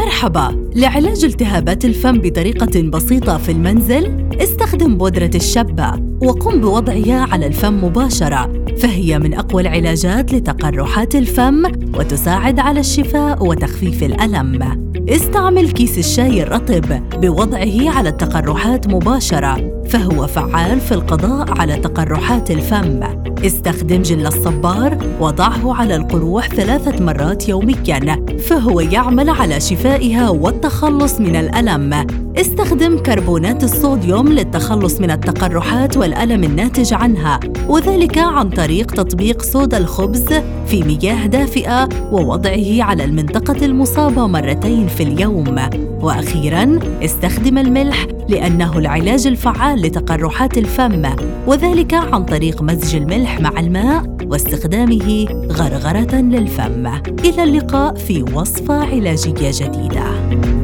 مرحبا. لعلاج التهابات الفم بطريقة بسيطة في المنزل استخدم بودرة الشبة وقم بوضعها على الفم مباشرة. فهي من أقوى العلاجات لتقرحات الفم وتساعد على الشفاء وتخفيف الألم. استعمل كيس الشاي الرطب بوضعه على التقرحات مباشرة. فهو فعال في القضاء على تقرحات الفم. استخدم جل الصبار وضعه على القروح ثلاثة مرات يومياً فهو يعمل على شفائها والتخلص من الألم. استخدم كربونات الصوديوم للتخلص من التقرحات والألم الناتج عنها وذلك عن طريق تطبيق صودا الخبز في مياه دافئة ووضعه على المنطقة المصابة مرتين في اليوم. وأخيراً استخدم الملح لأنه العلاج الفعال لتقرحات الفم وذلك عن طريق مزج الملح مع الماء واستخدامه غرغرة للفم. إلى اللقاء في وصفة علاجية جديدة.